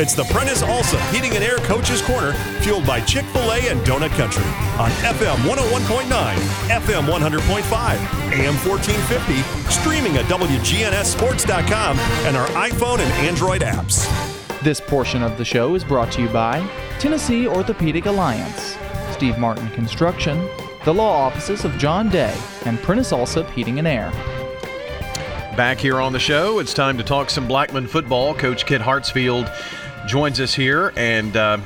It's the Prentice Alsop Heating and Air Coaches Corner, fueled by Chick fil A and Donut Country on FM 101.9, FM 100.5, AM 1450, streaming at WGNSSports.com, and our iPhone and Android apps. This portion of the show is brought to you by Tennessee Orthopedic Alliance, Steve Martin Construction, the law offices of John Day, and Prentice Alsop Heating and Air. Back here on the show, it's time to talk some Blackman football. Coach Kit Hartsfield joins us here, and uh,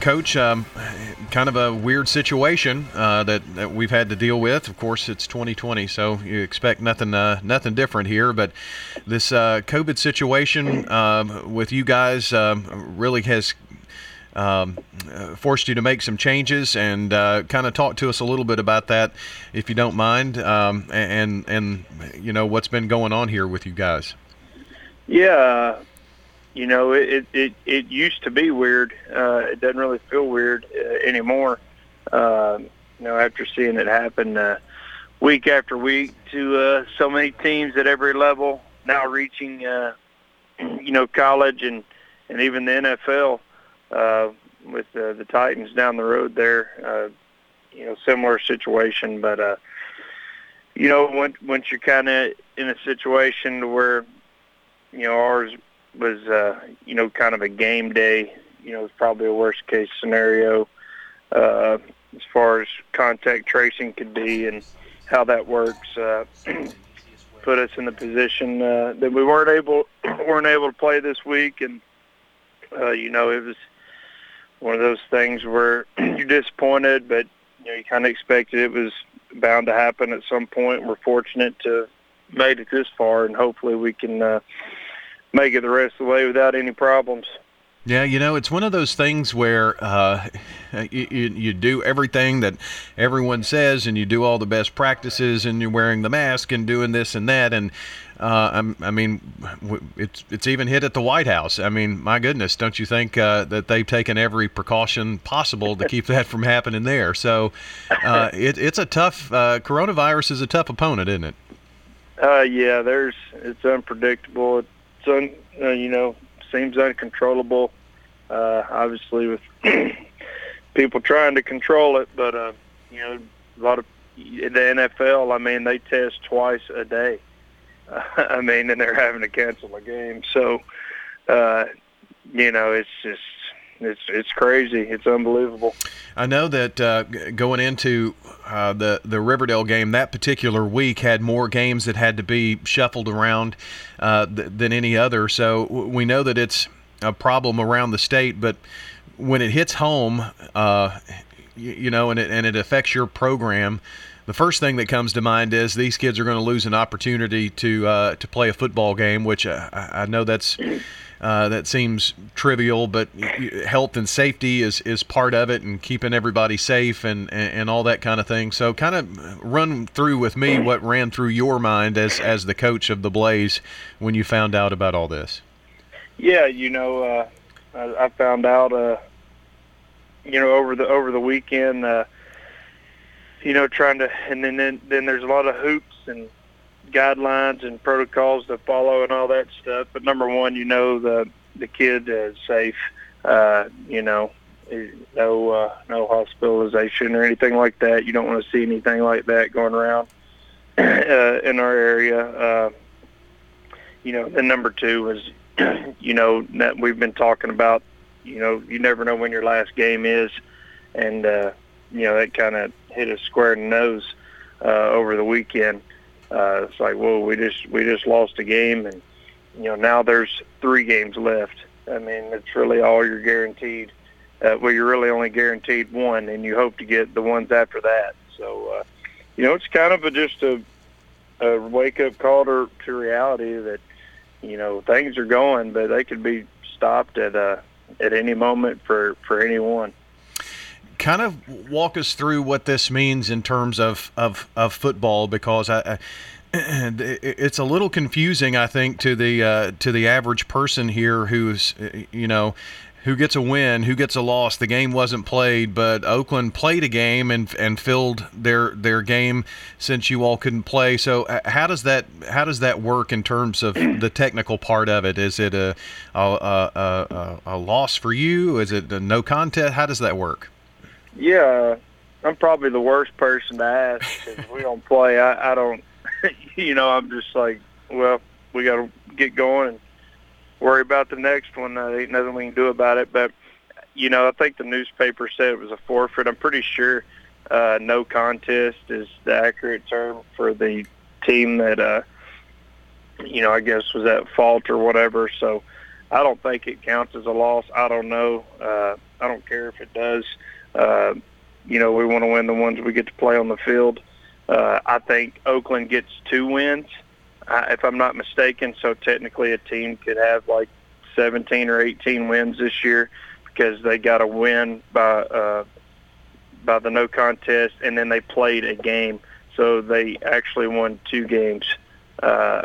Coach, um, kind of a weird situation uh, that, that we've had to deal with. Of course, it's 2020, so you expect nothing uh, nothing different here. But this uh, COVID situation um, with you guys um, really has um, forced you to make some changes and uh, kind of talk to us a little bit about that, if you don't mind, um, and and you know what's been going on here with you guys. Yeah, you know it it it used to be weird. Uh, it doesn't really feel weird uh, anymore. Uh, you know, after seeing it happen uh, week after week to uh, so many teams at every level, now reaching uh, you know college and and even the NFL uh, with uh, the Titans down the road there. Uh, you know, similar situation, but uh, you know, once once you're kind of in a situation where you know ours was uh, you know kind of a game day. You know, it's probably a worst case scenario uh, as far as contact tracing could be and how that works. Uh, put us in the position uh, that we weren't able weren't able to play this week, and uh, you know it was one of those things where you're disappointed, but you know you kind of expected it was bound to happen at some point. We're fortunate to made it this far, and hopefully we can uh, make it the rest of the way without any problems. Yeah, you know, it's one of those things where uh, you, you do everything that everyone says, and you do all the best practices, and you're wearing the mask and doing this and that, and uh, i mean, it's it's even hit at the White House. I mean, my goodness, don't you think uh, that they've taken every precaution possible to keep that from happening there? So, uh, it, it's a tough uh, coronavirus is a tough opponent, isn't it? Uh, yeah, there's it's unpredictable. Un, uh, you know seems uncontrollable. Uh, obviously, with people trying to control it, but uh, you know, a lot of the NFL. I mean, they test twice a day. Uh, I mean, and they're having to cancel a game. So, uh, you know, it's just it's it's crazy. It's unbelievable. I know that uh, going into uh, the the Riverdale game, that particular week had more games that had to be shuffled around uh, th- than any other. So we know that it's a problem around the state, but when it hits home, uh, you, you, know, and it and it affects your program. The first thing that comes to mind is these kids are going to lose an opportunity to uh, to play a football game, which uh, I, I know that's uh, that seems trivial, but health and safety is, is part of it, and keeping everybody safe and, and, all that kind of thing. So, kind of run through with me what ran through your mind as as the coach of the Blaze when you found out about all this. Yeah, you know, uh, I, I found out, uh, you know, over the over the weekend. Uh, you know, trying to, and then then, then there's a lot of hoops and guidelines and protocols to follow and all that stuff. But number one, you know the the kid is safe. Uh, you know, no uh, no hospitalization or anything like that. You don't want to see anything like that going around uh, in our area. Uh, you know, and number two is, you know, that we've been talking about. You know, you never know when your last game is, and uh, you know that kind of hit us square in the nose uh, over the weekend uh, it's like, whoa, we just we just lost a game, and you know now there's three games left. I mean, it's really all you're guaranteed. Uh, well, you're really only guaranteed one, and you hope to get the ones after that. So, uh, you know, it's kind of a, just a, a wake up call to, to reality that you know things are going, but they could be stopped at uh, at any moment for for anyone kind of walk us through what this means in terms of of, of football because I, I it's a little confusing, I think, to the uh, to the average person here who's you know who gets a win, who gets a loss. The game wasn't played, but Oakland played a game and and filled their their game since you all couldn't play. So uh, how does that how does that work in terms of the technical part of it? Is it a a, a, a, a loss for you? Is it a no contest? How does that work? Yeah, I'm probably the worst person to ask because we don't play. I, I don't, you know, I'm just like, well, we got to get going and worry about the next one. Uh, ain't nothing we can do about it. But you know, I think the newspaper said it was a forfeit. I'm pretty sure uh, no contest is the accurate term for the team that uh, you know I guess was at fault or whatever. So I don't think it counts as a loss. I don't know. Uh, I don't care if it does. Uh, you know, we want to win the ones we get to play on the field. Uh, I think Oakland gets two wins uh, if I'm not mistaken. So technically, a team could have like 17 or 18 wins this year because they got a win by uh, by the no contest, and then they played a game, so they actually won two games. Uh,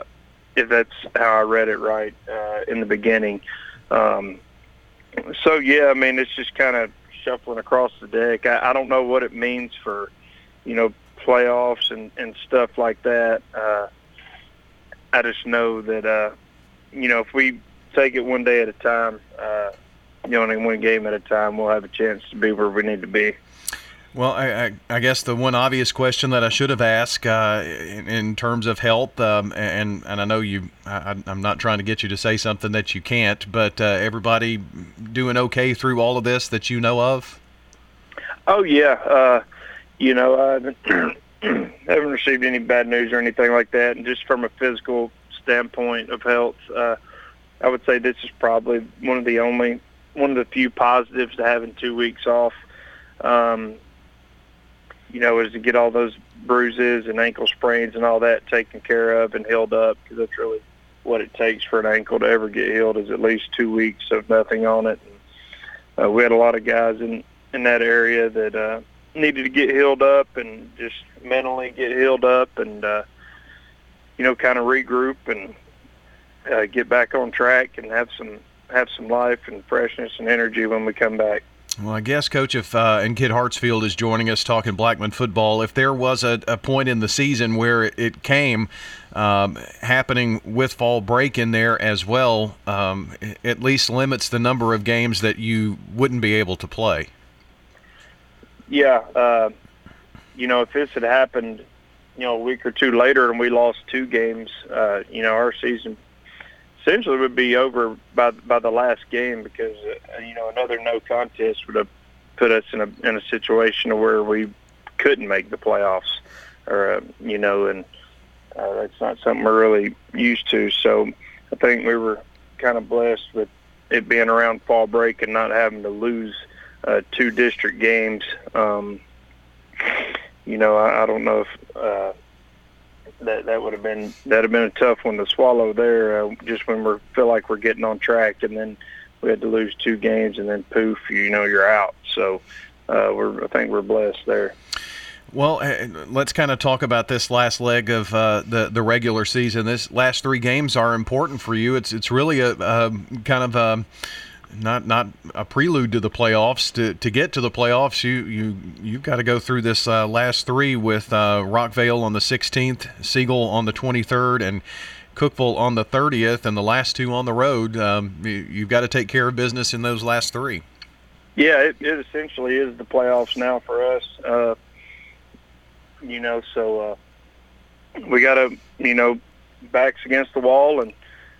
if that's how I read it right uh, in the beginning. Um, so yeah, I mean it's just kind of shuffling across the deck. I, I don't know what it means for you know playoffs and and stuff like that. Uh, I just know that uh, you know if we take it one day at a time, uh, you know, and one game at a time, we'll have a chance to be where we need to be. Well, I, I, I, guess the one obvious question that I should have asked uh, in, in, terms of health, um, and and I know you, I, am not trying to get you to say something that you can't, but uh, everybody doing okay through all of this that you know of? Oh yeah, uh, you know I haven't, received any bad news or anything like that, and just from a physical standpoint of health, uh, I would say this is probably one of the only one of the few positives to having two weeks off. Um, you know, is to get all those bruises and ankle sprains and all that taken care of and healed up because that's really what it takes for an ankle to ever get healed is at least two weeks of nothing on it. And, uh, we had a lot of guys in in that area that uh, needed to get healed up and just mentally get healed up and uh, you know kind of regroup and uh, get back on track and have some have some life and freshness and energy when we come back. Well, I guess, Coach, if uh, and Kit Hartsfield is joining us talking Blackman football, if there was a, a point in the season where it came um, happening with fall break in there as well, um, at least limits the number of games that you wouldn't be able to play. Yeah, uh, you know, if this had happened, you know, a week or two later and we lost two games, uh, you know, our season essentially would be over by by the last game because uh, you know another no contest would have put us in a in a situation where we couldn't make the playoffs, or uh, you know, and uh, that's not something we're really used to. So I think we were kind of blessed with it being around fall break and not having to lose uh, two district games. Um, you know, I, I don't know if. Uh, that that would have been that have been a tough one to swallow there. Uh, just when we feel like we're getting on track, and then we had to lose two games, and then poof, you know, you're out. So uh, we're I think we're blessed there. Well, eh, let's kind of talk about this last leg of uh, the the regular season. This last three games are important for you. It's it's really a, a kind of a not not a prelude to the playoffs. To, to get to the playoffs, you you you've got to go through this uh, last three with uh, Rockvale on the 16th, Siegel on the 23rd, and Cookeville on the 30th, and the last two on the road. Um, you, have got to take care of business in those last three. Yeah, it, it essentially is the playoffs now for us. Uh, you know, so uh, we got to you know backs against the wall and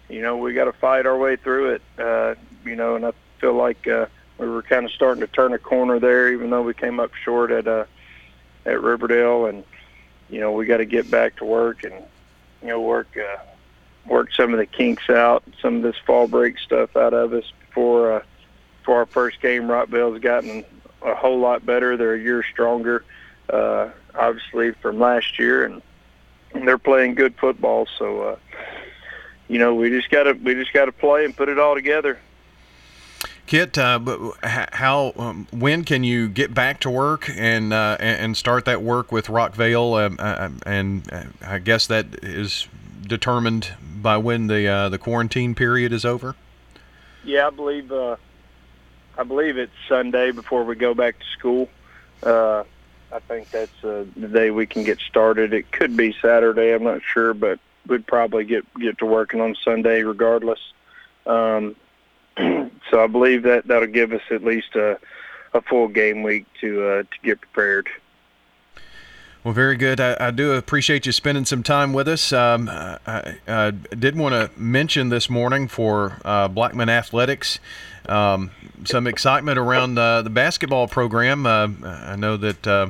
you know we got to fight our way through it. Uh, you know, and I feel like uh, we were kind of starting to turn a corner there, even though we came up short at uh, at Riverdale, and you know we got to get back to work and you know work uh, work some of the kinks out, some of this fall break stuff out of us before uh, before our first game. Rockvale's gotten a whole lot better; they're a year stronger, uh, obviously from last year, and, and they're playing good football. So. Uh, you know, we just gotta we just gotta play and put it all together. Kit, uh, how um, when can you get back to work and uh, and start that work with Rockvale? Um, uh, um, and uh, I guess that is determined by when the uh, the quarantine period is over. Yeah, I believe I believe it's Sunday before we go back to school. I think that's the day we can get started. It could be Saturday. I'm not sure, but we'd probably get get to working on Sunday regardless. Um, so I believe that that'll give us at least a, a full game week to uh, to get prepared. Well, very good. I, I, do appreciate you spending some time with us. Um, I, I, did want to mention this morning for uh, Blackman Athletics um, some excitement around uh, the basketball program. Uh, I know that uh,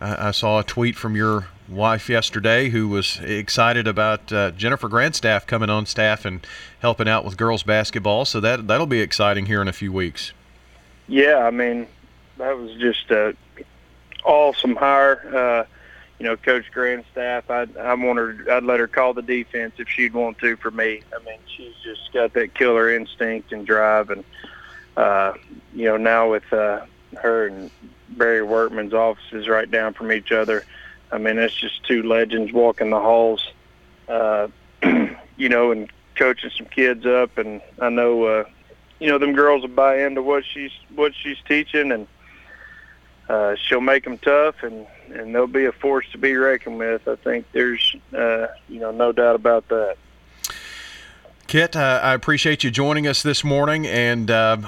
I saw a tweet from your wife yesterday who was excited about uh, Jennifer Grandstaff coming on staff and helping out with girls basketball. So that that'll be exciting here in a few weeks. Yeah, I mean that was just a awesome hire uh, you know, Coach Grandstaff, I'd I want her I'd let her call the defense if she'd want to for me. I mean, she's just got that killer instinct and drive and uh, you know, now with uh her and Barry Workman's offices right down from each other, I mean, it's just two legends walking the halls. Uh you know, and coaching some kids up and I know uh you know, them girls will buy into what she's what she's teaching and uh, she'll make them tough, and and they'll be a force to be reckoned with. I think there's uh, you know no doubt about that. Kit, uh, I appreciate you joining us this morning, and uh,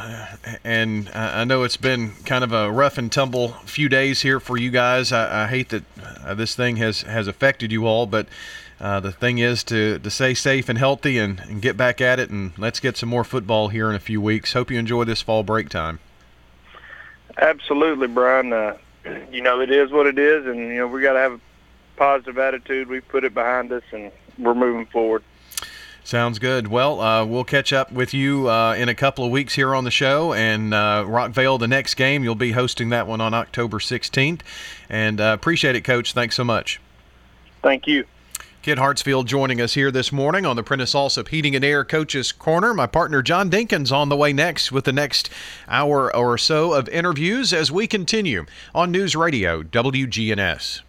and I know it's been kind of a rough and tumble few days here for you guys. I, I hate that uh, this thing has has affected you all, but uh, the thing is to to stay safe and healthy and, and get back at it, and let's get some more football here in a few weeks. Hope you enjoy this fall break time. Absolutely, Brian. Uh, you know, it is what it is, and you know we got to have a positive attitude. We put it behind us, and we're moving forward. Sounds good. Well, uh, we'll catch up with you uh, in a couple of weeks here on the show. And uh, Rockvale, the next game, you'll be hosting that one on October 16th. And uh, appreciate it, Coach. Thanks so much. Thank you. Kit Hartsfield joining us here this morning on the Prentice Allsup Heating and Air Coaches Corner. My partner John Dinkins on the way next with the next hour or so of interviews as we continue on News Radio WGNS.